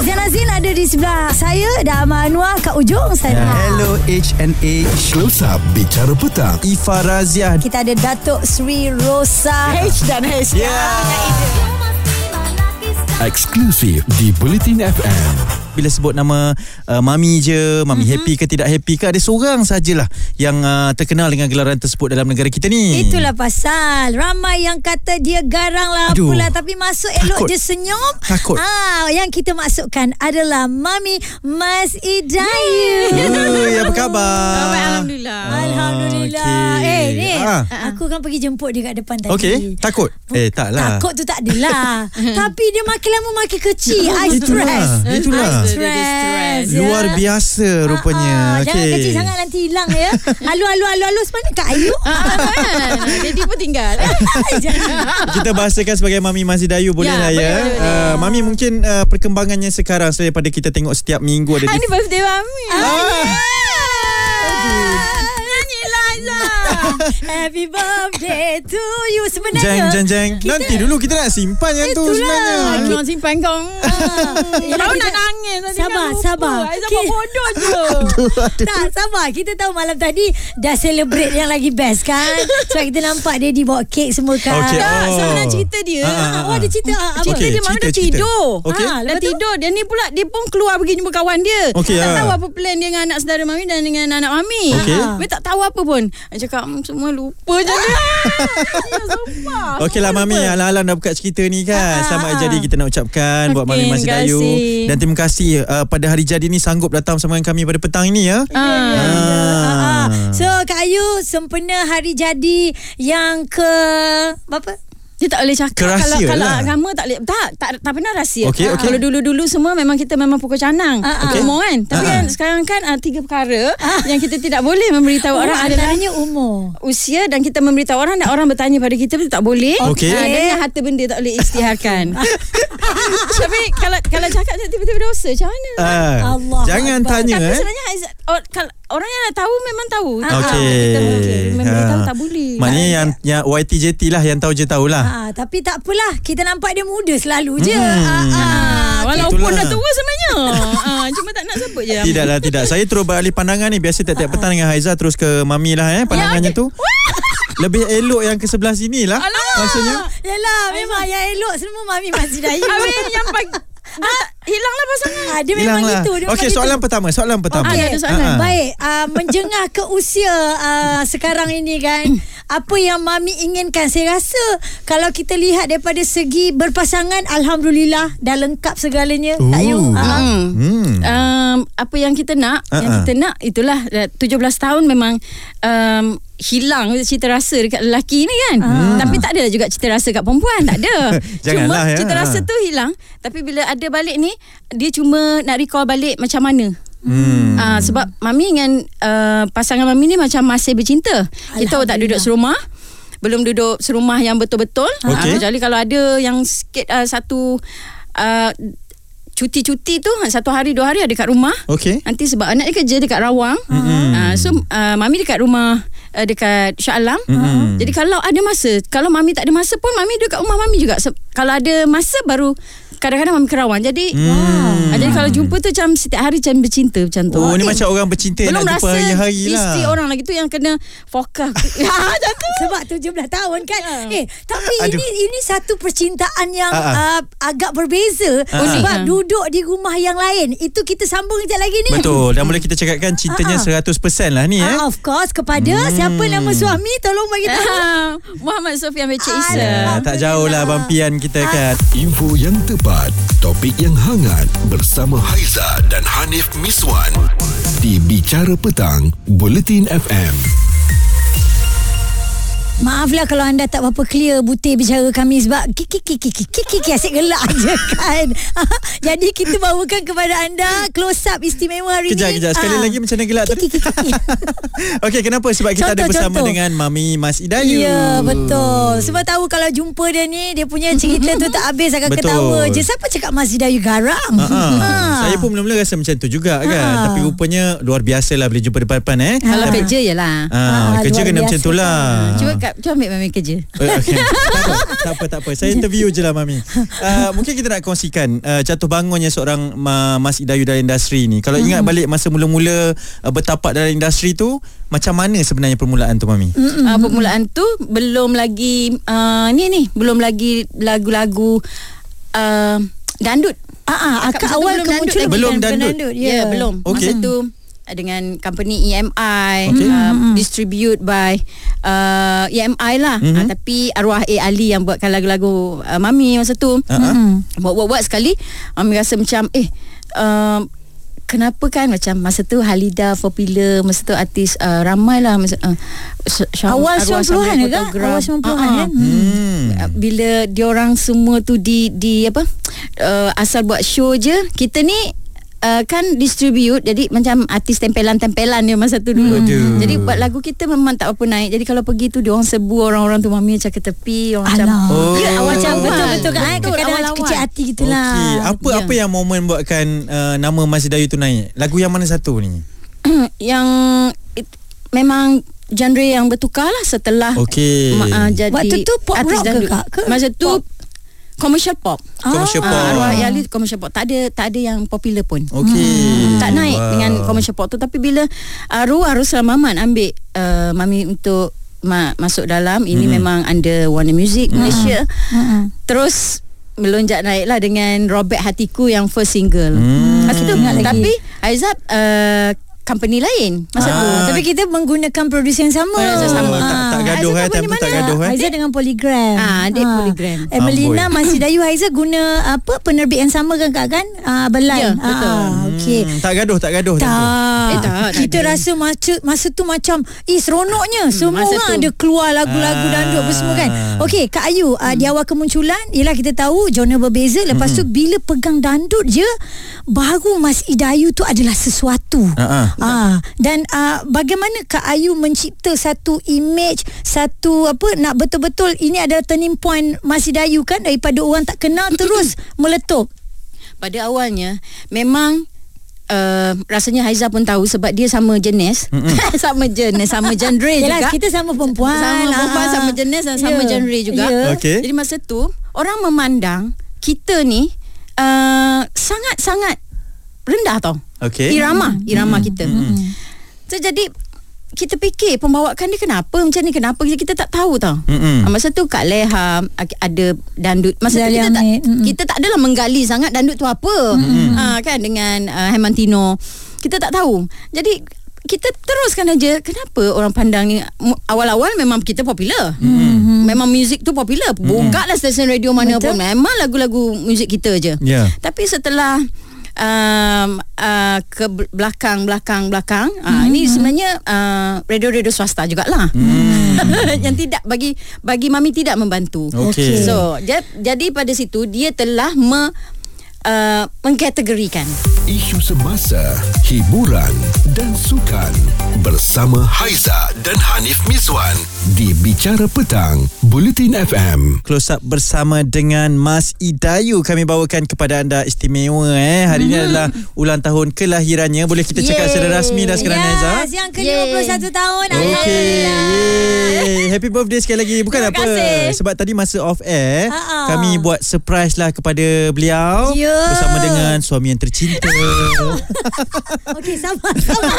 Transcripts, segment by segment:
Zainal Zain ada di sebelah saya dan Amal Anwar kat ujung sana. Hello HNA Close Up Bicara Petang Ifa Razia Kita ada Datuk Sri Rosa. H dan H. Eksklusif di Bulletin FM Bila sebut nama uh, Mami je Mami mm-hmm. happy ke tidak happy ke Ada seorang sajalah Yang uh, terkenal dengan gelaran tersebut Dalam negara kita ni Itulah pasal Ramai yang kata dia garang lah Aduh. Apalah Tapi masuk elok Takut. je senyum Takut. ah, Yang kita masukkan adalah Mami Mas Idayu Ui, apa khabar? Baik, Alhamdulillah. Alhamdulillah Okey. Eh ni Ah. Aku kan pergi jemput dia kat depan tadi Okey, takut? Eh, tak lah. Takut tu tak adalah Tapi dia makin lama makin kecil I Itulah, stress itulah. I Dia stress stress. Luar ya. biasa rupanya Ah, ah, Jangan Okey. kecil sangat nanti hilang ya Alu alu alu alu Mana Kak Ayu Ah, kan? Jadi pun tinggal. Jangan. Kita bahasakan sebagai Mami Masih Dayu Boleh Ya, lah ya boleh, boleh. Uh, Mami mungkin uh, Perkembangannya sekarang Selain daripada kita tengok Setiap minggu ada Ah, di Ini birthday Mami. Ah. Aizah. Happy birthday to you Jeng Sebenarnya jeng jeng Nanti dulu kita nak simpan yang tu Itulah. sebenarnya Kau simpan kau. Kau kita- nak nangis tadi Sabar, kan sabar. Kita- buat bodoh je. Tak sabar Kita tahu malam tadi Dah celebrate yang lagi best kan Sebab kita nampak dia dibawa kek semua kan Tak, Oh. sebenarnya cerita dia. Ah, ah, ah. Oh ada cerita ah, apa? Cerita dia dah cerita. tidur Okey. ha, Dah Lepas tu? tidur Dia ni pula Dia pun keluar pergi jumpa kawan dia Okey, Tak ah. tahu apa plan dia Dengan anak saudara Mami Dan dengan anak Mami Okey. Dia tak tahu apa pun Dia cakap "Hmm, Semua lupa je dia Ya, sumpah Okey lah Semua Mami. Alang-alang dah buka cerita ni kan Ah, Selamat ah, jadi kita nak ucapkan Buat Mami Masih Dayu. Dan terima kasih uh, Pada hari jadi ni Sanggup datang bersama dengan kami Pada petang ini ya Ah. Ah, ah. So Kak Ayu Sempena hari jadi Yang ke Berapa? Dia tak boleh cakap Kerasia kalau kalau lah. agama tak boleh tak tak tak pernah rahsia. Okey, Ah. okey. Kalau dulu-dulu semua memang kita memang pukul canang Ah, ah. untuk umur kan. Tapi Ah, kan ah. sekarang kan ah, tiga perkara yang kita tidak boleh memberitahu Oh, orang adalah antaranya umur usia dan kita memberitahu orang dan orang bertanya pada kita pun tak boleh. Okey. Ah, dan yang harta benda tak boleh istiharkan. Tapi kalau kalau cakap tiba-tiba dosa macam mana? Ah, Allah Jangan Akbar. tanya Tapi eh sebenarnya or, kalau orang yang nak tahu memang tahu. Ah, Okey. Kita boleh. Memberitahu Ah. tak boleh. Maknanya yang, yang YTJT lah Yang tahu je tahulah Ah, tapi tak apalah Kita nampak dia muda selalu je Hmm. ah, ah. Ah, walaupun Itulah. dah tua sebenarnya. ah, cuma tak nak sebut je. Tidaklah tidak Saya terus beralih pandangan ni Biasa tiap-tiap petang dengan Haiza Terus ke Mami lah eh Pandangannya tu Lebih elok yang ke sebelah sini lah Alamak. Maksudnya Yelah memang yang elok Semua Mami masih Dayu Habis yang pagi ah, hilanglah pasangan. ah, Dia memang Hilang lah gitu dia Okey gitu. soalan pertama Soalan pertama Okey, ada soalan. Ah, ah. Baik, uh, menjengah ke usia uh, sekarang ini kan, apa yang Mami inginkan? Saya rasa kalau kita lihat daripada segi berpasangan, Alhamdulillah dah lengkap segalanya. Ooh. Tak you? Uh, Hmm. Hmm. Um, apa yang kita nak, Ah, yang ah. kita nak itulah dah 17 tahun memang um, hilang cita rasa dekat lelaki ni kan. Tapi tak ada juga cita rasa kat perempuan, tak ada. Cuma ya. cita rasa tu hilang, tapi bila ada balik ni dia cuma nak recall balik macam mana. Hmm. Ah, sebab mami dengan uh, pasangan mami ni macam masih bercinta. Kita tak duduk serumah. Belum duduk serumah yang betul-betul. Ah, Okey. kecuali kalau ada yang sikit uh, satu uh, cuti-cuti tu satu hari dua hari ada kat rumah. Okey Nanti sebab anak dia kerja dekat Rawang. Uh, so uh, mami dekat rumah uh, dekat Shah Alam. Mm-mm. Jadi kalau ada masa, kalau mami tak ada masa pun mami duduk kat rumah mami juga. Se- kalau ada masa baru kadang-kadang mami ke Rawang. Jadi Hmm. uh, jadi kalau jumpa tu macam setiap hari macam bercinta macam tu. Oh ni macam orang bercinta belum Nak jumpa hari-hari lah isteri orang lagi tu yang kena fokus. ha, macam tu. sebab 17 tahun kan. Eh, tapi Aduh. ini ini satu percintaan yang Ah, ah. uh, agak berbeza Ah, ah. sebab Ah. duduk di rumah yang lain. Itu kita sambung kejap lagi ni. Betul Dan boleh kita cakapkan Cintanya Ah, ah. 100% lah ni eh Ah, of course kepada siapa nama suami tolong bagi tahu. Ah, Muhammad Sofian Becik Isa. Ah, Tak jauh lah bampian kita kan Info yang tepat Topik yang hangat Bersama Haiza dan Hanif Miswan Di Bicara Petang Bulletin FM Maaflah kalau anda tak berapa clear butir bicara kami sebab kiki kiki kiki kiki asyik gelak je kan. Jadi kita bawakan kepada anda close up istimewa hari Kejap ni. kejap Sekali Ah. lagi macam mana gelak tadi Kiki kiki kiki. Okey kenapa Sebab kita ada Contoh, bersama contoh. dengan Mami Mas Idayu Ya betul Sebab tahu kalau jumpa dia ni Dia punya cerita tu tak habis Akan Betul. ketawa je Siapa cakap Mas Hidayu garang Ha, ha. Ah. Saya pun mula-mula rasa macam tu juga kan Ha. Tapi rupanya Luar biasa lah Bila jumpa depan-depan eh Kalau kerja je lah. Ah, Ah, kerja luar kena biasa macam tu lah. Cuba kat Jap, jom ambil Mami kerja. Eh, okay. tak, apa, tak apa, tak apa. Saya interview je lah Mami. Uh, mungkin kita nak kongsikan uh, jatuh bangunnya seorang uh, Mas Idayu dalam industri ni. Kalau ingat balik masa mula-mula uh, bertapak dalam industri tu, macam mana sebenarnya permulaan tu Mami? Uh, permulaan tu belum lagi uh, ni ni, belum lagi lagu-lagu uh, dandut. Ah, ah, Akak awal belum kemunculan dandut Belum dandut. Ya, yeah, belum. Okey. Masa tu dengan company EMI Okey. uh, distribute by uh, EMI lah Mhm. uh, tapi arwah A Ali yang buatkan lagu-lagu uh, Mami masa tu Uh-huh. buat-buat sekali Mami rasa macam eh uh, kenapa kan macam masa tu Halida popular masa tu artis uh, ramai lah masa, uh, Sy- Syam- Awal arwah 90-an Syamil ke? Awal 90-an Ah, ah. kan? Hmm. Uh, bila diorang semua tu di di apa uh, asal buat show je kita ni Uh, kan distribute jadi macam artis tempelan-tempelan dia masa tu dulu. Aduh. Jadi buat lagu kita memang tak apa naik. Jadi kalau pergi tu dia orang sebu orang-orang tu mami macam ke tepi orang macam Alah. Oh. Ya, awal Macam awal. betul-betul kan Betul, Kadang-kadang awal-awal. kecil hati gitulah Okey, apa Ya. apa yang momen buatkan uh, nama Mas Idayu tu naik? Lagu yang mana satu ni? yang it, memang genre yang bertukar lah setelah Okey. uh, jadi Waktu tu pop artis rock ke. Kak? Ke Masa tu pop? Commercial pop. Commercial Ah. pop. Ah, arwah Yali commercial pop. Tak ada tak ada yang popular pun. Okey. Tak naik Wow. dengan commercial pop tu tapi bila arwah Ruslan Maman ambil uh, mami untuk ma- masuk dalam ini Mm-mm. memang under Warner Music Malaysia. Mm-mm. Terus melonjak naik lah dengan Robert Hatiku yang first single. Hmm. Lepas tu Ingat lagi. tapi Aizat uh, company lain masa tu. Ah. Tapi kita menggunakan producer yang sama yang sama. Oh, tak, tak gaduh Aizat eh, time tu tak gaduh eh. Haiza dengan Polygram Ah, adik Polygram. Emelina masih Dayu Haiza guna apa penerbit yang sama kan Kak kan ah, Berlain Ya, betul. ah, Okey Hmm, tak gaduh, tak gaduh. tu. tak. Eh, tak, tak Kita ada. rasa masa, masa tu macam Eh seronoknya Semua masa orang tu. ada keluar lagu-lagu Ah. dandut apa semua kan Okey Kak Ayu uh, Di awal kemunculan Yelah kita tahu Genre berbeza Lepas tu bila pegang dandut je Baru Mas Idayu tu adalah sesuatu Ah, ah. Ah, dan uh, bagaimana Kak Ayu mencipta satu image satu apa nak betul-betul ini adalah turning point Mas Idayu kan daripada orang tak kenal terus meletup. Pada awalnya memang uh, rasanya Haiza pun tahu sebab dia sama jenis. sama jenis, sama genre Yalah juga. kita sama perempuan. sama perempuan, Ah. sama jenis dan sama Ya, genre juga. ya. Okey. Jadi masa tu orang memandang kita ni uh, sangat-sangat rendah tau. Okey. Irama, irama kita. So jadi kita fikir pembawakan dia kenapa macam ni kenapa kita, tak tahu tau. Ah, Masa tu Kak Leha ada dandut. Masa tu kita tak mm-mm. kita tak adalah menggali sangat dandut tu apa. Ha, kan dengan uh, Hemantino. Kita tak tahu. Jadi kita teruskan aja kenapa orang pandang ni awal-awal memang kita popular. Mm-hmm. Memang muzik tu popular. Buka lah stesen radio mana Betul. pun memang lagu-lagu muzik kita je. Ya. Tapi setelah um, uh, ke belakang belakang belakang uh, ini sebenarnya uh, radio-radio swasta jugalah. yang tidak bagi bagi mami tidak membantu. Okey. So ja- jadi pada situ dia telah me uh, mengkategorikan. Isu semasa, hiburan dan sukan bersama Haiza dan Hanif Miswan di Bicara Petang, Bulletin FM. Close up bersama dengan Mas Idayu kami bawakan kepada anda istimewa eh. Hari ini adalah ulang tahun kelahirannya. Boleh kita cakap Yeay. secara rasmi dah sekarang? Yes, yang Yeay. ke-51 tahun. Okey. Yeay. Happy birthday sekali lagi. Bukan Terima apa. kasih. Sebab tadi masa off air, Ha-ha. kami buat surprise lah kepada beliau Ya. bersama dengan suami yang tercinta. Okey, sabar, sabar.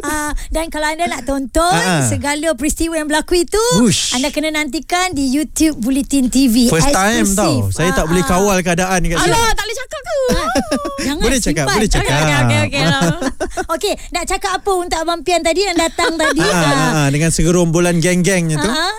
uh, dan kalau anda nak tonton Ah, ah. segala peristiwa yang berlaku itu, Wush. anda kena nantikan di YouTube Bulletin TV. First time Eksklusif. tau. Saya tak Ah, boleh ah. kawal keadaan dekat sini. Alah tak boleh cakap tu. Jangan Boleh cakap, simpan. boleh cakap. Okey okey okey okey. nak cakap apa untuk Abang Pian tadi yang datang tadi? Ah, ah, ah, dengan segerombolan geng-gengnya tu. Ah,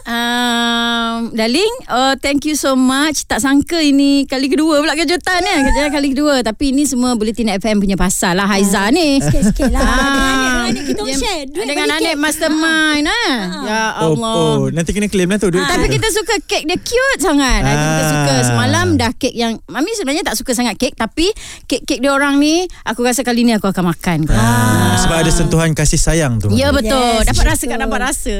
Um, darling, uh, thank you so much. Tak sangka ini kali kedua pula kejutan ni. Kejutan kali kedua. Tapi ini semua Bulletin FM punya pasal lah Haiza ni. Sikit-sikit lah. Ah. Dengan dengan Anik kita share. Duit Dengan kek. mastermind eh. Ya Oh, Allah. oh, nanti kena claim lah tu duit. Tapi kita suka kek dia cute sangat. Ah. Kita suka semalam dah kek yang Mami sebenarnya tak suka sangat kek tapi kek-kek dia orang ni aku rasa kali ni aku akan makan. Ah, sebab ada sentuhan kasih sayang tu. Ya betul. Yes, dapat rasa betul. kat dapat rasa.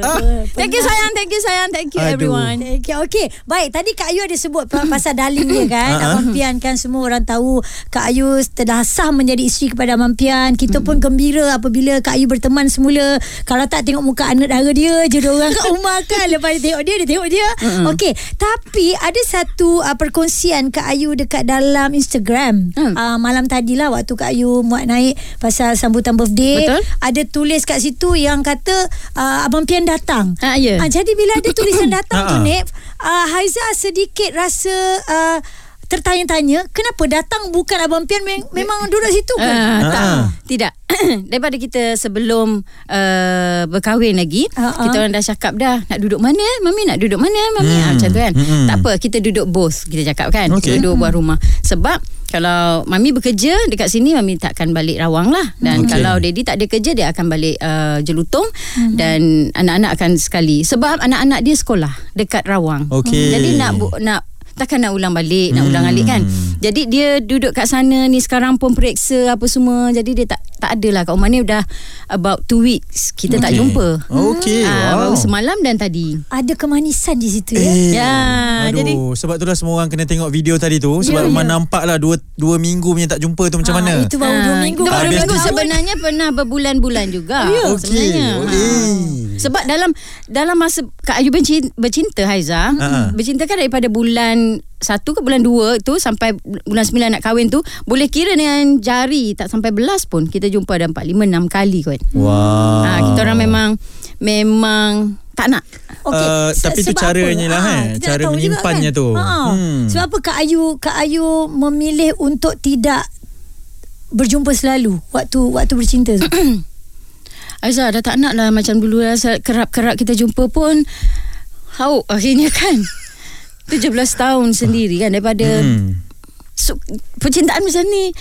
Thank you sayang, thank you sayang, thank you Aduh. everyone. Okay, okay. Baik, tadi Kak Ayu ada sebut pa- pasal Darling dia kan. Ah. Abang Pian kan semua orang tahu Kak Ayu telah sah menjadi isteri kepada Abang Pian. Kita pun gembira apabila Kak Ayu berteman semula Kalau tak tengok muka anak dara dia je Diorang kat rumah kan Lepas dia tengok dia Dia tengok dia mm-hmm. Okey Tapi ada satu uh, Perkongsian Kak Ayu dekat dalam Instagram Mm. uh, Malam tadi lah Waktu Kak Ayu muat naik Pasal sambutan birthday Betul. Ada tulis kat situ Yang kata uh, Abang Pian datang Ha, ya. Ah, jadi bila ada tulisan datang tu Ha-ha. Nip, uh, Haiza sedikit rasa uh, tertanya-tanya kenapa datang bukan abang Pian mem- memang duduk situ ke? Uh, tak, Ah. tidak. Daripada kita sebelum uh, berkahwin lagi, ah. kita orang dah cakap dah nak duduk mana, mami nak duduk mana, mami Hmm. ah, macam tu kan. Mm-mm. Tak apa, kita duduk both kita cakap kan. Kita duduk buat rumah. Sebab kalau mami bekerja dekat sini mami takkan balik Rawang lah dan Okey. kalau daddy tak ada kerja dia akan balik uh, Jelutong dan anak-anak akan sekali sebab anak-anak dia sekolah dekat Rawang. Okey. Jadi nak bu- nak takkan nak ulang balik nak ulang Hmm. alik kan jadi dia duduk kat sana ni sekarang pun periksa apa semua jadi dia tak tak adalah kat rumah ni dah about two weeks kita tak Okey. jumpa Okey, Ah, wow. baru semalam dan tadi Ada kemanisan di situ ya. Eh, Ya, aduh, jadi- sebab tu lah semua orang kena tengok video tadi tu sebab Ya, memang ya. nampak lah dua dua minggu punya tak jumpa tu macam Ah, mana. Itu baru dua Ah, minggu. Itu baru Habis dua minggu tu- sebenarnya pernah berbulan-bulan juga Okey. sebenarnya. Okey. Ha. Sebab dalam dalam masa Kak Ayu bercinta, bercinta Haiza, Ha. bercinta kan daripada bulan satu ke bulan dua tu sampai bulan sembilan nak kahwin tu boleh kira dengan jari tak sampai belas pun kita jumpa ada empat lima enam kali kot. Wow. Ha, kita orang memang memang tak nak. Okey, Uh, se- tapi tu caranya apa? lah, Ah, eh. kita nak Cara tahu juga menyimpannya kan? tu. Ha. Hmm. Sebab apa Kak Ayu Kak Ayu memilih untuk tidak berjumpa selalu waktu waktu bercinta tu. Aiza dah tak nak lah macam dulu lah kerap-kerap kita jumpa pun hauk akhirnya kan. 17 tahun sendiri kan daripada Hmm. su- percintaan macam ni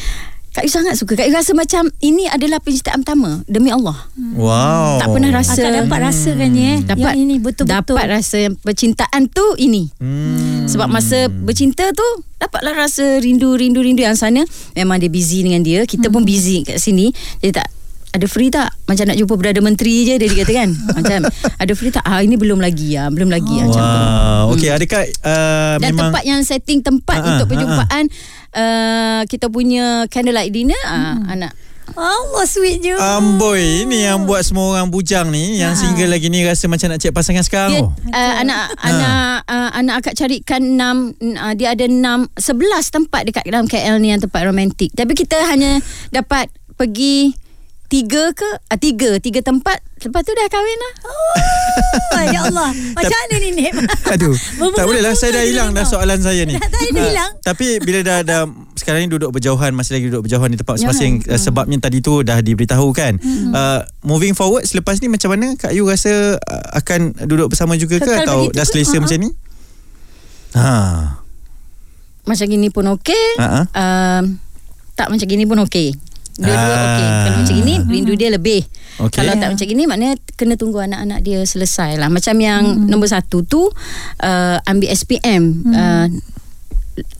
Kak Yu sangat suka Kak Yu rasa macam Ini adalah percintaan pertama Demi Allah Wow. Tak pernah rasa Akan dapat rasakan ya. Dapat Yang ini betul-betul. Dapat rasa yang Percintaan tu ini Hmm. Sebab masa bercinta tu Dapatlah rasa rindu-rindu-rindu yang sana Memang dia busy dengan dia Kita pun busy kat sini Jadi tak ada free tak? Macam nak jumpa Perdana Menteri je Dia kata kan? Macam ada free tak? Ah ini belum lagi ya, Belum lagi ya, macam tu. Wow. Okey, adakah uh, dan memang tempat yang setting tempat Ha, ha, untuk perjumpaan uh, kita punya candlelight dinner uh, anak? Allah sweet je. Amboi Ini yang buat semua orang bujang ni Yang single lagi ni Rasa macam nak cek pasangan sekarang. Dia tu uh, anak anak uh, anak akak carikan enam uh, dia ada enam sebelas tempat dekat dalam KL ni yang tempat romantik. Tapi kita hanya dapat pergi tiga ke? Uh, tiga. Tiga tempat. Lepas tu dah kahwin lah. Oh, ya Allah. Macam mana ni Nip? Aduh. Tak boleh lah Saya dah hilang. dah soalan saya ni. Tak, dah Ah, hilang. Tapi bila dah, dah Sekarang ni duduk berjauhan Masih lagi duduk berjauhan Di tempat Ya. masing-masing uh, Sebabnya tadi tu Dah diberitahu kan. Uh, Moving forward Selepas ni macam mana Kak Yu rasa uh, Akan duduk bersama juga ke Kekal Atau dah selesa Ha-ha. macam ni? Ha. macam gini pun okey. Ha-ha. uh, tak macam gini pun okey Dua-dua Ah. okey Kalau macam gini Rindu dia lebih Okey. Kalau tak macam gini Maknanya Kena tunggu anak-anak dia selesai lah Macam yang Hmm. Nombor satu tu uh, Ambil SPM uh,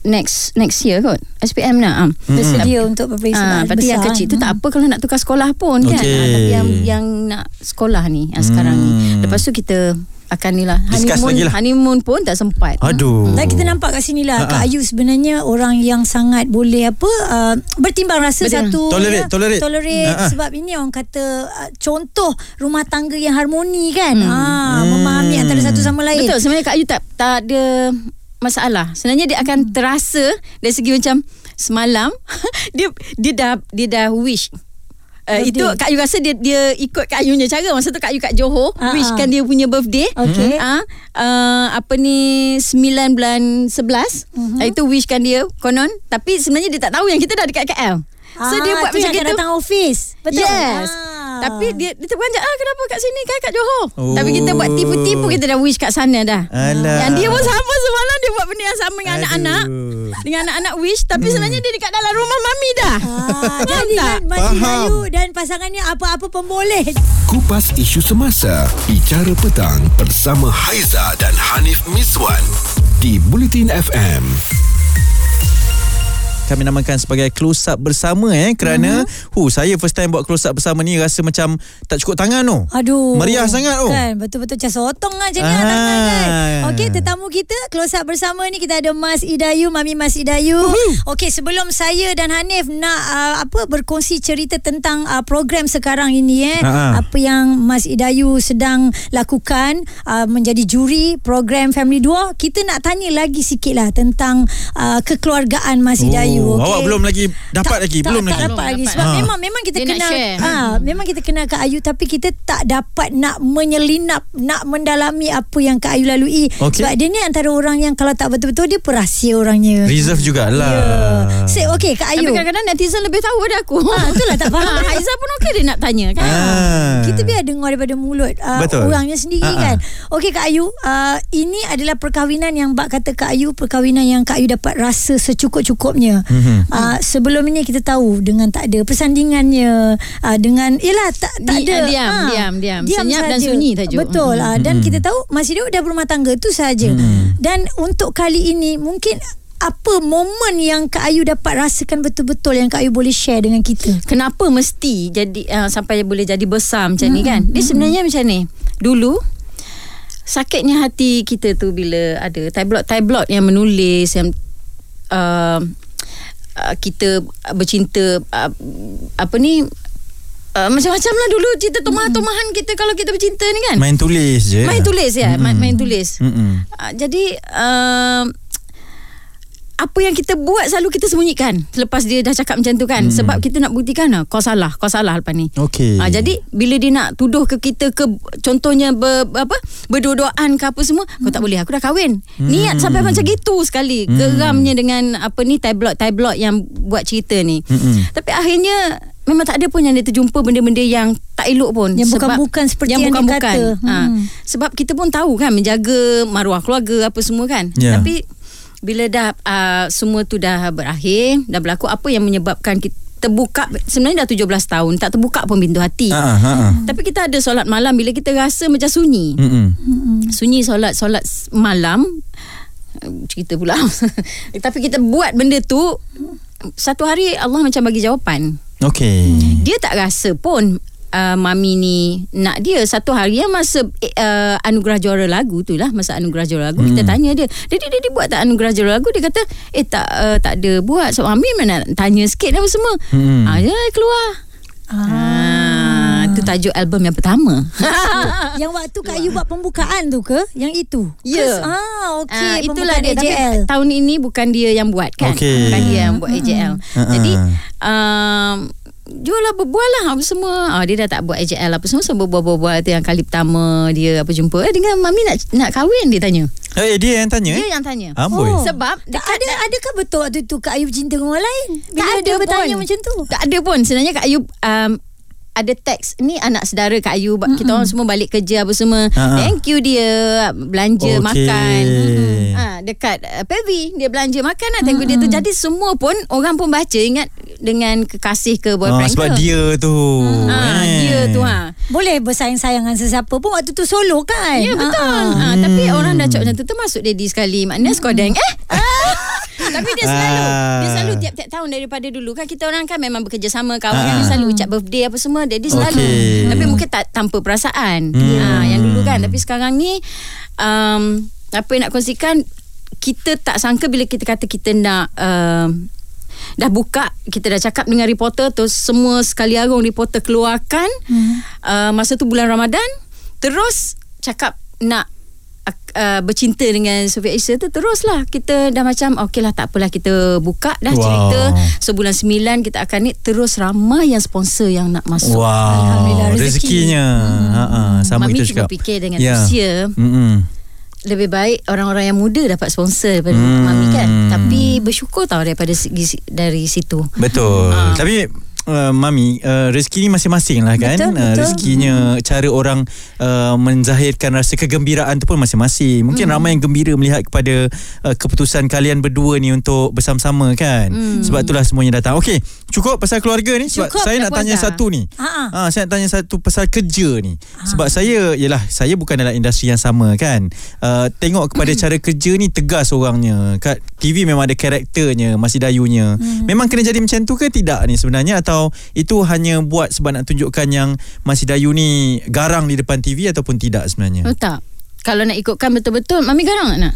Next Next year kot SPM nak um. Bersedia untuk berpergi Ah, sekolah Berarti yang besar. kecil tu tak apa Kalau nak tukar sekolah pun kan Okey. ah, Tapi yang yang nak sekolah ni Yang sekarang ni Hmm. Lepas tu kita Akan ni lah Discuss Honeymoon, lagi lah. honeymoon pun tak sempat Aduh Dan kita nampak kat sini lah. Kak Ayu sebenarnya Orang yang sangat boleh apa uh, Bertimbang rasa Betul. satu Tolerate, ya, tolerate. Tolerate Ha-ha. Sebab ini orang kata uh, Contoh rumah tangga yang harmoni kan Hmm. ha, Memahami antara satu sama lain Betul sebenarnya Kak Ayu tak tak ada masalah. Sebenarnya dia akan terasa dari segi macam semalam dia dia dah dia dah wish Uh, Birthday. itu Kak Ayu rasa dia dia ikut Kak Ayunya cara Masa tu Kak Ayu kat Johor Ah, Wishkan ah. dia punya birthday Okey. Ah, uh, Apa ni 9 bulan 11 Mhm. uh Itu wishkan dia Konon Tapi sebenarnya dia tak tahu Yang kita dah dekat KL So dia buat macam gitu datang office Betul Yes Ah. Tapi dia dia terperanjat ah kenapa kat sini kan kat Johor. Oh. Tapi kita buat tipu-tipu kita dah wish kat sana dah. Alah. Yang dia pun sama semalam dia buat benda yang sama dengan Aduh. anak-anak. Dengan anak-anak wish tapi sebenarnya dia dekat dalam rumah mami dah. Ah, jadi tak? kan Faham. Dan pasangannya apa-apa pun boleh Kupas isu semasa Bicara petang Bersama Haiza dan Hanif Miswan Di Bulletin FM kami namakan sebagai close up bersama eh kerana Mhm. hu saya first time buat close up bersama ni rasa macam tak cukup tangan tu. Aduh. Meriah sangat tu. Kan, betul-betul macam sotong lah macam ni Ah. tangan kan. Okey, tetamu kita close up bersama ni kita ada Mas Idayu, Mami Mas Idayu. Okey, sebelum saya dan Hanif nak uh, apa berkongsi cerita tentang uh, program sekarang ini eh. Ha-ha. Apa yang Mas Idayu sedang lakukan uh, menjadi juri program Family 2, kita nak tanya lagi sikit lah tentang uh, kekeluargaan Mas Idayu. Oh, okey? awak belum lagi dapat lagi, tak, belum tak lagi. dapat Belum lagi dapat. sebab Ha. memang memang kita Dia kenal ha memang kita kenal Kak Ayu tapi kita tak dapat nak menyelinap nak mendalami apa yang Kak Ayu lalui Okey. sebab dia ni antara orang yang kalau tak betul-betul dia perahsia orangnya Reserve jugalah. ya Sip okey Kak Tapi Ayu kadang-kadang netizen lebih tahu daripada aku. Ah, itulah tak faham. Ah, Haiza pun okey dia nak tanya kan. Ah. kita biar dengar daripada mulut uh, Betul. orangnya sendiri Ha-ha. kan. Okey Kak Ayu, uh, ini adalah perkahwinan yang bak kata Kak Ayu, perkahwinan yang Kak Ayu dapat rasa secukup-cukupnya. Mhm. Uh, sebelum ini kita tahu dengan tak ada persandingannya, uh, dengan yalah tak tak Di- ada ah, diam, ah, diam, diam. Senyap dan saja. sunyi tajuk. Betul. Mhm. Uh, dan kita tahu masih dia dah berumah tangga tu saja. Mhm. Dan untuk kali ini mungkin apa momen yang Kak Ayu dapat rasakan betul-betul yang Kak Ayu boleh share dengan kita? Kenapa mesti jadi uh, sampai boleh jadi besar macam ni kan? Dia sebenarnya macam ni. Dulu sakitnya hati kita tu bila ada tabloid-tabloid yang menulis yang uh, uh, kita bercinta uh, apa ni uh, macam-macam lah dulu cerita tomah-tomahan kita kalau kita bercinta ni kan. Main tulis je. Main tulis ya, main, main tulis. Mm-mm. Uh, jadi uh, apa yang kita buat selalu kita sembunyikan selepas dia dah cakap macam tu kan Hmm. sebab kita nak buktikan ah, kau salah kau salah lepas ni Okey. Ah, jadi bila dia nak tuduh ke kita ke contohnya ber, apa berdua-duaan ke apa semua kau tak boleh aku dah kahwin niat sampai macam gitu sekali geramnya dengan apa ni tabloid-tabloid yang buat cerita ni Mm-mm. tapi akhirnya memang tak ada pun yang dia terjumpa benda-benda yang tak elok pun Yang Sebab- bukan-bukan seperti yang dia bukan-bukan. kata. Ha. Hmm. sebab kita pun tahu kan menjaga maruah keluarga apa semua kan Ya. tapi bila dah uh, semua tu dah berakhir dah berlaku apa yang menyebabkan kita terbuka sebenarnya dah 17 tahun tak terbuka pun pintu hati Ha ha ah. tapi kita ada solat malam bila kita rasa macam sunyi Mm-mm. sunyi solat solat malam cerita pula tapi kita buat benda tu satu hari Allah macam bagi jawapan Okey. dia tak rasa pun uh, mami ni nak dia satu hari yang masa uh, anugerah juara lagu tu lah masa anugerah juara lagu hmm. kita tanya dia dia, dia, dia, dia buat tak anugerah juara lagu dia kata eh tak uh, tak ada buat so mami mana nak tanya sikit apa semua Hmm. ah dia keluar ah. itu tajuk album yang pertama Yang waktu Kak Ayu buat pembukaan tu ke? Yang itu? Ya. Kes- Ah, okey. Ah, itulah dia tapi AJL. tahun ini bukan dia yang buat kan Okey. bukan dia yang buat AJL Ha-ha. jadi um, jual lah berbual lah apa semua ah, dia dah tak buat AJL apa semua so berbual-bual tu yang kali pertama dia apa jumpa eh dengan mami nak nak kahwin dia tanya Eh dia yang tanya dia eh? yang tanya Amboi. Oh. sebab Tak ada adakah betul waktu tu Kak Ayu bercinta dengan orang lain? Bila tak ada dia bertanya pun. macam tu. Tak ada pun. Sebenarnya Kak Ayu um, ada teks ni anak saudara Kak Ayu mm kita orang semua balik kerja apa semua Ha-ha. thank you dia belanja Okey. makan Mm-mm. ha, dekat uh, Pevi dia belanja makan lah thank you dia tu jadi semua pun orang pun baca ingat dengan kekasih ke Ah, boyfriend sebab ke dia tu. ha, eh. dia tu ha Boleh bersayang-sayang dengan sesiapa pun waktu tu solo kan? Ya betul. Ah, ah. Ha, tapi orang dah cakap macam tu termasuk daddy sekali. Maknanya skodeng. Eh? Tapi dia selalu Ah. dia selalu tiap-tiap tahun daripada dulu kan kita orang kan memang bekerja sama kawan kan Ah. dia selalu ucap birthday apa semua daddy selalu. Okey. Tapi mungkin tak tanpa perasaan. Hmm. Ha, yang dulu kan tapi sekarang ni um, apa yang nak kongsikan kita tak sangka bila kita kata kita nak um, dah buka kita dah cakap dengan reporter terus semua sekali arung reporter keluarkan hmm. uh, masa tu bulan Ramadan terus cakap nak uh, bercinta dengan Soviet Asia tu teruslah kita dah macam okey lah tak apalah kita buka dah Wow. cerita sebulan sembilan kita akan ni terus ramai yang sponsor yang nak masuk Wow. Alhamdulillah, rezeki. Rezekinya. Ha ah, sama Mami kita cuba cakap. fikir dengan Ya. usia Mm-mm. lebih baik orang-orang yang muda dapat sponsor daripada Hmm. mami kan tapi bersyukur tau daripada segi dari situ Betul. Ah. Tapi uh, Mami uh, Rezeki ni masing-masing lah kan? Betul, uh, betul. Rezekinya Cara orang uh, Menzahirkan rasa kegembiraan tu pun masing-masing. Mungkin Hmm. ramai yang gembira Melihat kepada uh, Keputusan kalian berdua ni Untuk bersama-sama kan? Sebab itulah semuanya datang. Okey Cukup pasal keluarga ni. Sebab Hmm. Cukup, saya nak tanya dah. satu ni. Ha, ha. Ah, Saya nak tanya satu Pasal kerja ni. Sebab saya Yelah Saya bukan dalam industri yang sama kan? Uh, Tengok kepada cara kerja ni Tegas orangnya. Kat TV memang ada karakternya Masih dayunya. Memang kena jadi macam tu ke tidak ni sebenarnya? Atau itu hanya buat sebab nak tunjukkan yang Masih dayu ni Garang di depan TV Ataupun tidak sebenarnya Oh tak. Kalau nak ikutkan betul-betul, Mami garang tak nak?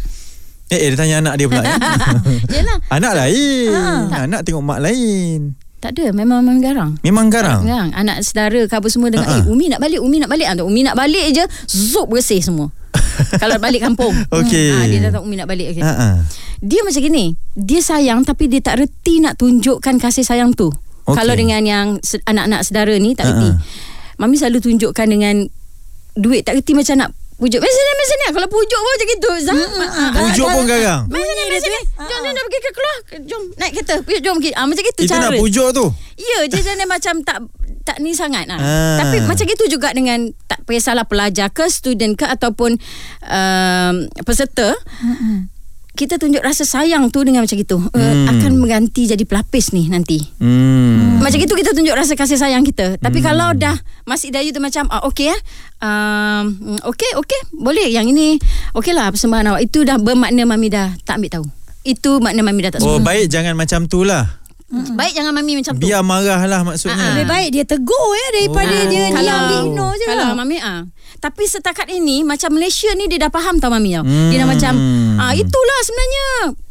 Eh, eh dia tanya anak dia pula ya? Yelah. Anak lain Anak tengok mak lain Tak ada, memang Mami garang. Memang garang Garang. Anak saudara ke apa semua dengar, Ha-ha. eh Umi nak balik, Umi nak balik. Ah, Umi nak balik je, zup bersih semua. Kalau balik kampung. Okey. Ah, dia dah tahu Umi nak balik. Okay. Ha-ha. Dia macam gini, dia sayang tapi dia tak reti nak tunjukkan kasih sayang tu. Okey. Kalau dengan yang anak-anak saudara ni tak reti. Ha-ha. Mami selalu tunjukkan dengan duit tak reti macam nak pujuk. Mari sini, mari sini. Kalau pujuk pun macam gitu. Zah. Ah, Pujuk pun garang Mari sini, mari sini. Jom, jom, jom pergi ke keluar. Jom, naik kereta. Pergi, Jom pergi. Ah, macam gitu Itu cara. nak pujuk tu Ya, dia jenis macam tak tak ni sangat lah. Ah. Tapi macam itu juga dengan tak kisahlah pelajar ke, student ke ataupun um, peserta. Kita tunjuk rasa sayang tu dengan macam itu. Uh, Hmm. akan mengganti jadi pelapis ni nanti. hmm. Macam itu kita tunjuk rasa kasih sayang kita. Tapi kalau dah Mas Idayu tu macam ah, okey eh. Um, okey okey boleh yang ini okey lah persembahan awak itu dah bermakna mami dah tak ambil tahu. Itu makna mami dah tak Oh suka. baik jangan macam tu lah Baik jangan mami macam tu. Biar marah lah maksudnya Lebih baik dia tegur ya daripada Oh. dia kalau diam dia ignore je. Kalau lah. mami ah. Tapi setakat ini macam Malaysia ni dia dah faham tau mami tau. Dia dah Hmm. macam ah itulah sebenarnya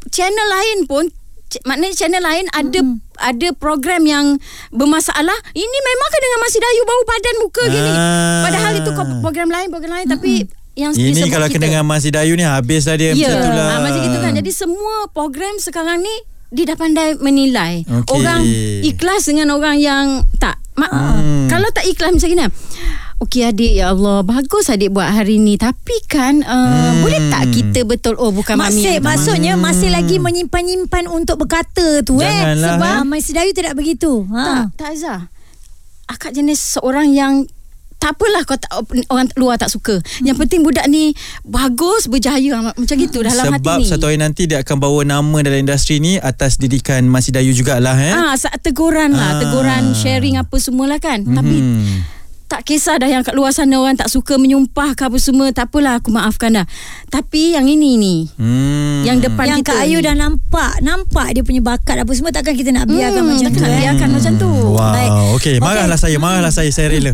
channel lain pun c- maknanya channel lain ada ada program yang bermasalah. Ini memang kan dengan Masih Dayu bau badan muka gini. Ah. Padahal itu program lain program lain tapi yang Ini kalau kita. kena dengan Masih Dayu ni Habis lah dia Ya, macam tu lah ah, macam gitu kan. Jadi semua program sekarang ni dia dah pandai menilai. Okey. Orang ikhlas dengan orang yang tak. Ma- Hmm. Kalau tak ikhlas macam ni. Okey adik ya Allah bagus adik buat hari ni tapi kan uh, Hmm. boleh tak kita betul oh bukan mami Masih maksudnya masih lagi menyimpan-nyimpan untuk berkata tu eh. Janganlah, Sebab eh. Masih Dayu tidak begitu. tak Ha. tak Azhar akak jenis seorang yang tak apalah kau tak, orang luar tak suka. Yang penting budak ni bagus, berjaya macam gitu dalam hati Sebab ni. satu hari nanti Dia akan bawa nama dalam industri ni Atas didikan Masih Dayu jugalah eh? Ah, sa- teguran lah, Ah. teguran sharing apa semualah kan. Mm-hmm. Tapi Mhm. Tak kisah dah yang kat luar sana orang tak suka menyumpah ke apa semua, tak apalah aku maafkan dah. Tapi yang ini ni, hmm. yang depan Yang kita Kak Ayu ni. dah nampak Nampak dia punya bakat apa semua Takkan kita nak biarkan Hmm, macam tu takkan nak eh. biarkan macam tu. Wow Baik. Okey marahlah saya Marahlah saya Saya rela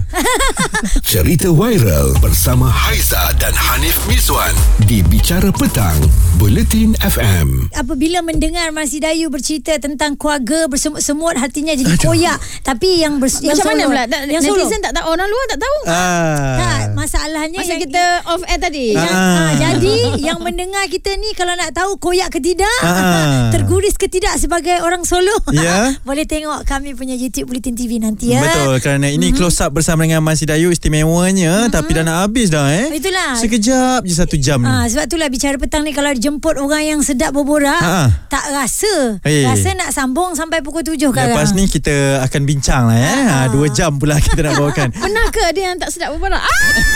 Cerita viral bersama Haiza dan Hanif Miswan di Bicara Petang, Buletin FM. Apabila mendengar Masih Dayu bercerita tentang keluarga bersemut-semut hatinya jadi koyak. Tapi yang ber, yang Macam mana solo- pula? Tak, Yang solo. netizen tak tahu, orang luar tak tahu. ah. Tak, masalahnya Masa yang kita off air tadi. Ah. Yang, ah, jadi yang mendengar kita ni kalau nak tahu koyak ke tidak, Ah. terguris ke tidak sebagai orang solo, Ya. boleh tengok kami punya YouTube Bulletin TV nanti ya. Betul kerana ini Mhm. close up bersama dengan Masih Dayu istimewanya tapi dah nak habis dah eh. Itulah. Sekejap je satu jam ni. Ah, sebab itulah bicara petang ni kalau dijemput orang yang sedap berborak, Ha. tak rasa. Eh. Rasa nak sambung sampai pukul 7 sekarang. Lepas ni kita akan bincang lah eh. Ha, dua jam pula kita nak bawakan. Pernah ke ada yang tak sedap berborak? Ah!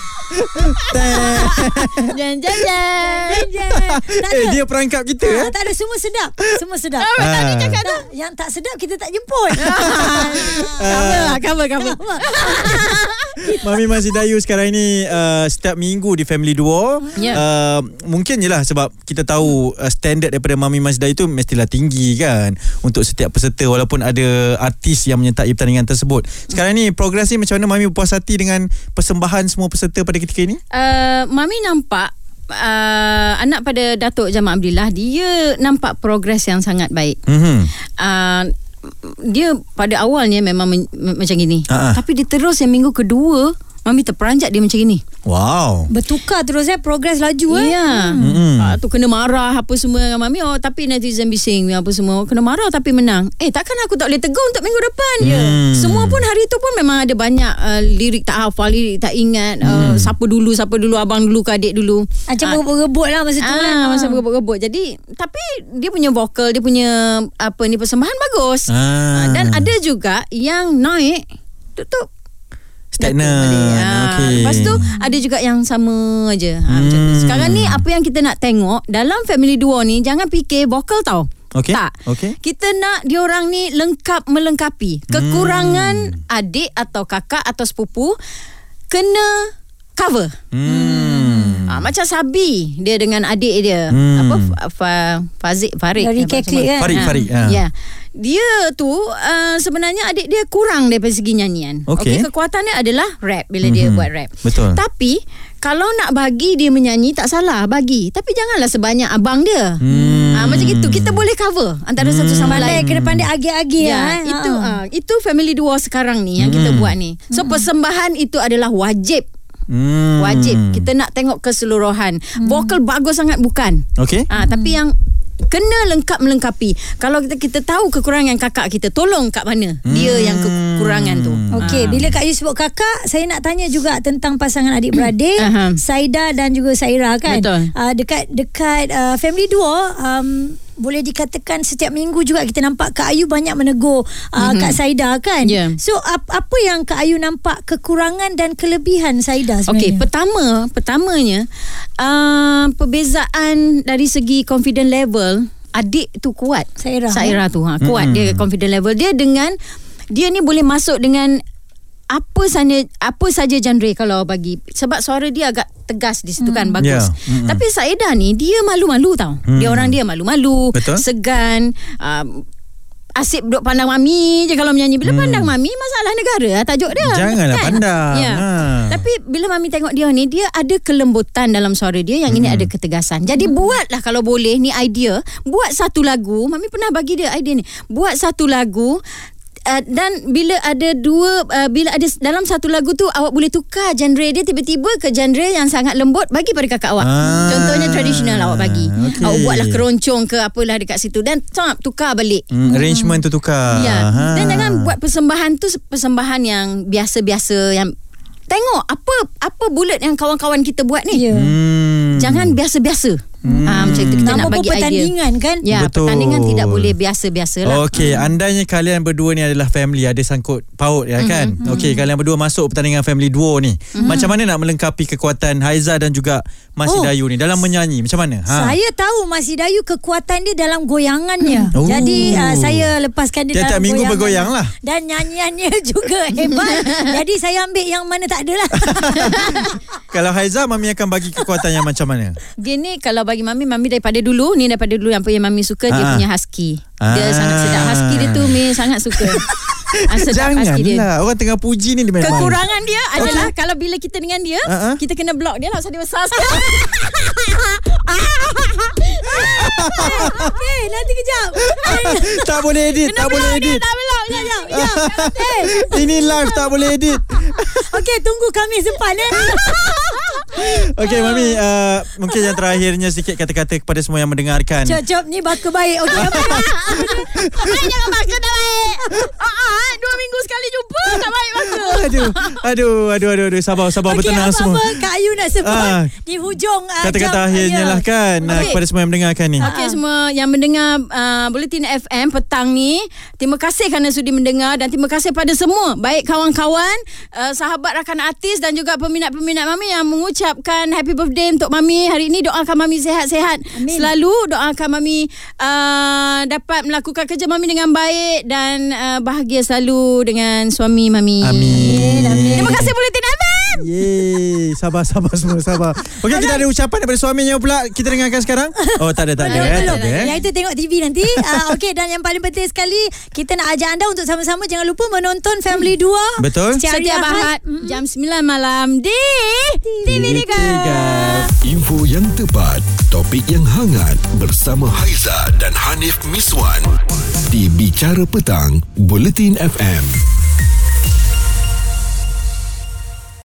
Jan jan jan. tak eh dia perangkap kita Ah, eh. tak ada semua sedap. Semua sedap. Ah, cakap tu. Tak, yang tak sedap kita tak jemput. Cover lah, cover, cover. Mami Masih Dayu sekarang ni uh, setiap minggu di Family Duo. Ya. Uh, mungkin je lah sebab kita tahu uh, standard daripada Mami Masih Dayu tu mestilah tinggi kan untuk setiap peserta walaupun ada artis yang menyertai pertandingan tersebut. Sekarang ni progres ni macam mana Mami puas hati dengan persembahan semua peserta pada ketika ini? Uh, Mami nampak uh, anak pada Datuk Jamal Abdillah dia nampak progres yang sangat baik. Mhm. Uh, dia pada awalnya memang men, macam gini. Ha-ha. Tapi dia terus yang minggu kedua Mami terperanjat dia macam ini. Wow. Bertukar terus eh progres laju eh. Ya. Mm-mm. Ah, tu kena marah apa semua dengan mami. Oh tapi netizen bising apa semua. Kena marah tapi menang. Eh takkan aku tak boleh tegur untuk minggu depan. Ya. Hmm. Semua pun hari tu pun memang ada banyak uh, lirik tak hafal, lirik tak ingat. Uh, siapa dulu, siapa dulu, abang dulu ke adik dulu. Macam Ah, berebut-rebut lah masa tu kan. Ah, masa berebut-rebut. Jadi tapi dia punya vokal, dia punya apa ni persembahan bagus. Ah. Ah, dan ada juga yang naik tutup Stagnan. Ha, Okey. Lepas tu ada juga yang sama aja. Ha, macam tu. Hmm. Sekarang ni apa yang kita nak tengok dalam family duo ni jangan fikir vokal tau. Okey. Tak. Okey. Kita nak diorang ni lengkap melengkapi. Kekurangan adik atau kakak atau sepupu kena cover. Hmm. Ha, macam Sabi dia dengan adik dia. Hmm. Apa Fa, Fa, Fazik Farid. Dari Keklik semua. kan? Farid, Ha, Farid, ha. Ya. Dia tu uh, sebenarnya adik dia kurang daripada segi nyanyian. Okey. Okey, kekuatan dia adalah rap bila dia Mhm. buat rap. Betul. Tapi kalau nak bagi dia menyanyi tak salah bagi. Tapi janganlah sebanyak abang dia. Hmm. Ah macam itu kita boleh cover antara satu sama Pandai lain. kena pandai agi-agi Ya, lah eh. itu Ha. ah itu family duo sekarang ni yang kita Hmm. buat ni. So persembahan itu adalah wajib. Hmm. Wajib kita nak tengok keseluruhan. Vokal bagus sangat bukan. Okey. Ah tapi yang kena lengkap melengkapi. Kalau kita kita tahu kekurangan kakak kita, tolong kat mana dia yang kekurangan tu. Okey, Ah. bila Kak Yu sebut kakak, saya nak tanya juga tentang pasangan adik-beradik, Aha. Saida dan juga Saira kan. Betul. Uh, dekat dekat uh, family duo um, boleh dikatakan setiap minggu juga kita nampak Kak Ayu banyak menegur uh, mm-hmm. Kak Saida kan. Ya. So ap, apa yang Kak Ayu nampak kekurangan dan kelebihan Saida Okey, sebenarnya? pertama, pertamanya uh, perbezaan dari segi confident level adik tu kuat. Saira, Saira tu ha, kuat Mm-mm. dia confident level dia dengan dia ni boleh masuk dengan apa saja apa saja genre kalau bagi sebab suara dia agak tegas di situ kan bagus. Ya, mm-mm. Tapi Saida ni dia malu-malu tau. Dia Mm. orang dia malu-malu, Betul. segan, um, asyik duduk pandang mami je kalau menyanyi. Bila Hmm. pandang mami masalah negara lah tajuk dia. Janganlah pandang. Ya. Ha. Tapi bila mami tengok dia ni dia ada kelembutan dalam suara dia yang ini Hmm. ada ketegasan. Jadi buatlah kalau boleh ni idea, buat satu lagu, mami pernah bagi dia idea ni. Buat satu lagu Uh, dan bila ada dua uh, bila ada dalam satu lagu tu awak boleh tukar genre dia tiba-tiba ke genre yang sangat lembut bagi pada kakak awak. Ah, Contohnya tradisional awak bagi. okey. Awak buatlah keroncong ke apalah dekat situ dan tak tukar balik. Hmm, arrangement tu tukar. Ya. Ha. Dan jangan buat persembahan tu persembahan yang biasa-biasa yang tengok apa apa bulat yang kawan-kawan kita buat ni. Ya. Hmm. Jangan biasa-biasa. Hmm. Ha, macam itu kita Nama nak pun bagi idea. pertandingan kan? Ya, Betul. pertandingan tidak boleh biasa-biasa lah. Okey, andainya kalian berdua ni adalah family ada sangkut paut ya kan. Mhm, Okey, kalian berdua masuk pertandingan family duo ni. Macam mana nak melengkapi kekuatan Haiza dan juga Mas Oh. Dayu ni dalam menyanyi? Macam mana? Ha. Saya tahu Mas Hidayu kekuatan dia dalam goyangannya. Oh. Jadi uh, saya lepaskan dia Tiap-tiap dalam minggu goyangan. bergoyang lah. Dan nyanyiannya juga hebat. Jadi saya ambil yang mana tak ada lah. Kalau Haiza mami akan bagi kekuatan yang macam mana? Dia ni kalau bagi mami mami daripada dulu ni daripada dulu yang yang mami suka dia Ah. punya husky. Dia Ah. sangat sedap husky dia tu mi sangat suka. Ah, dia. Janganlah Orang tengah puji ni dia main-main Kekurangan dia adalah kalau bila kita dengan dia, ah. kita kena block dia lah pasal dia besar sikit. Eh, nanti kejap. Tak boleh edit Tak boleh edit Tak block dia. Jap. Eh, Ini live tak boleh edit okey tunggu kami depan eh. Okey Mami uh, Mungkin yang terakhirnya Sikit kata-kata kepada semua yang mendengarkan Cop cop ni baka baik. Okey apa? Baik jangan baka tak baik. Ah, ah, dua minggu sekali jumpa tak baik baka. Aduh Aduh Aduh aduh, aduh. Sabar sabar Okey bertenang semua apa-apa Kak Ayu nak sebut Ah. di hujung uh, Kata-kata jam- akhirnya ya. lah kan uh, Okey. Kepada semua yang mendengarkan ni Okey semua yang mendengar uh, Bulletin FM petang ni Terima kasih kerana sudi mendengar Dan terima kasih pada semua Baik kawan-kawan uh, Sahabat rakan artis Dan juga peminat-peminat Mami Yang mengucapkan Happy birthday untuk Mami. Hari ini doakan Mami sehat-sehat. Amin. Selalu doakan Mami uh, Dapat melakukan kerja Mami dengan baik Dan uh, bahagia selalu Dengan suami Mami. Amin. Terima kasih Bulletin FM Yeay. Sabar sabar semua sabar. Okey kita ada ucapan daripada suaminya pula. Kita dengarkan sekarang. Oh tak ada tak ada eh. Tak ada eh. Yang itu tengok TV nanti. Uh, Okey dan yang paling penting sekali kita nak ajak anda untuk sama-sama. Jangan lupa menonton Family 2 Betul. setiap. Ahad. Jam 9 malam Di TV Liga Info yang tepat, topik yang hangat bersama Haiza dan Hanif Miswan di Bicara Petang, Bulletin FM.